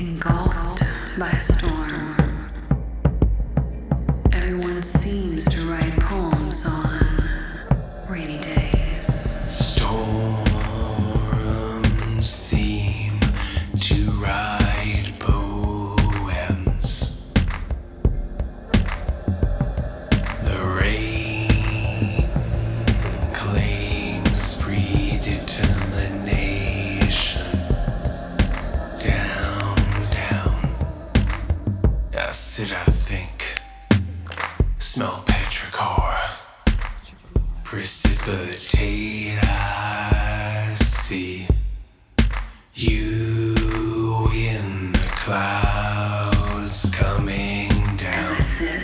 engulfed by a storm. Everyone seems Sit and think. Smell petrichor. Precipitate, I see you in the clouds coming down. As I sit,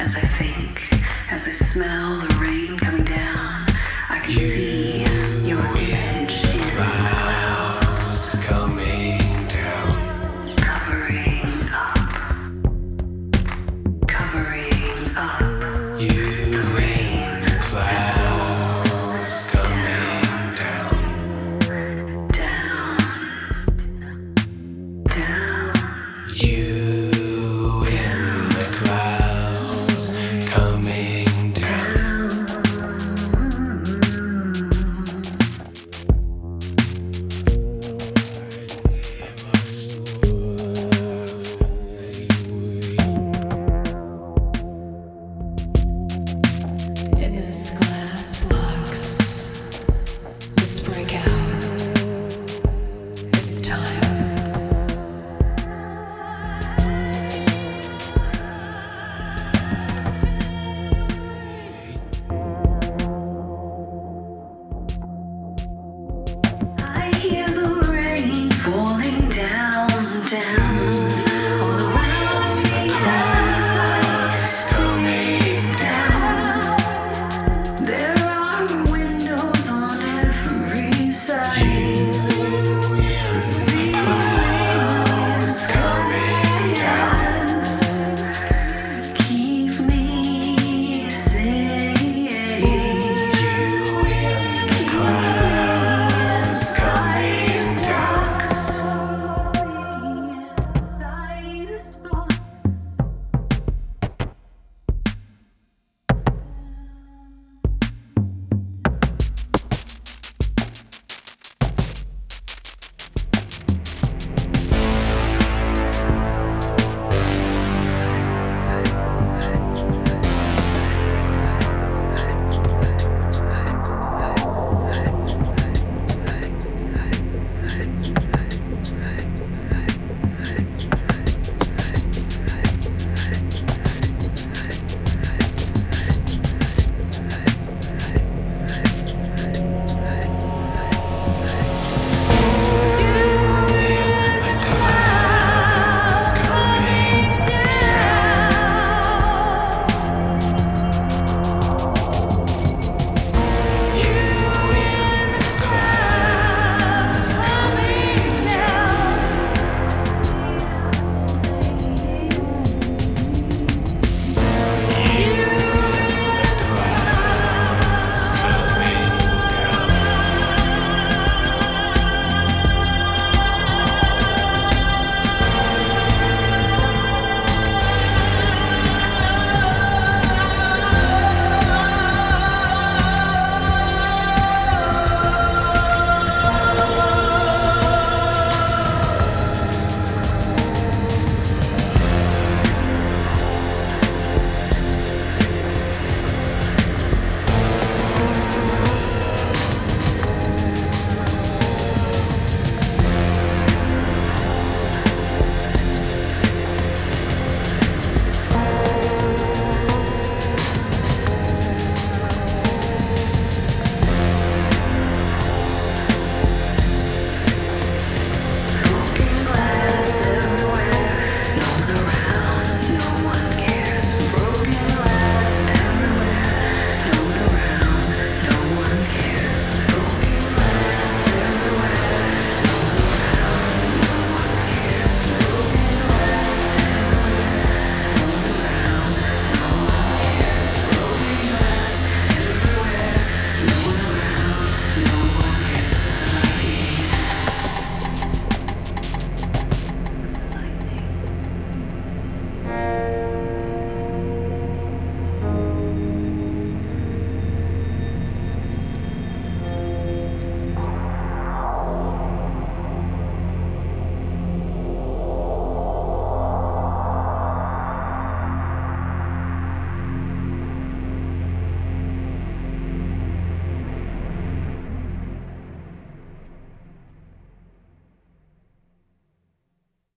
as I think, as I smell the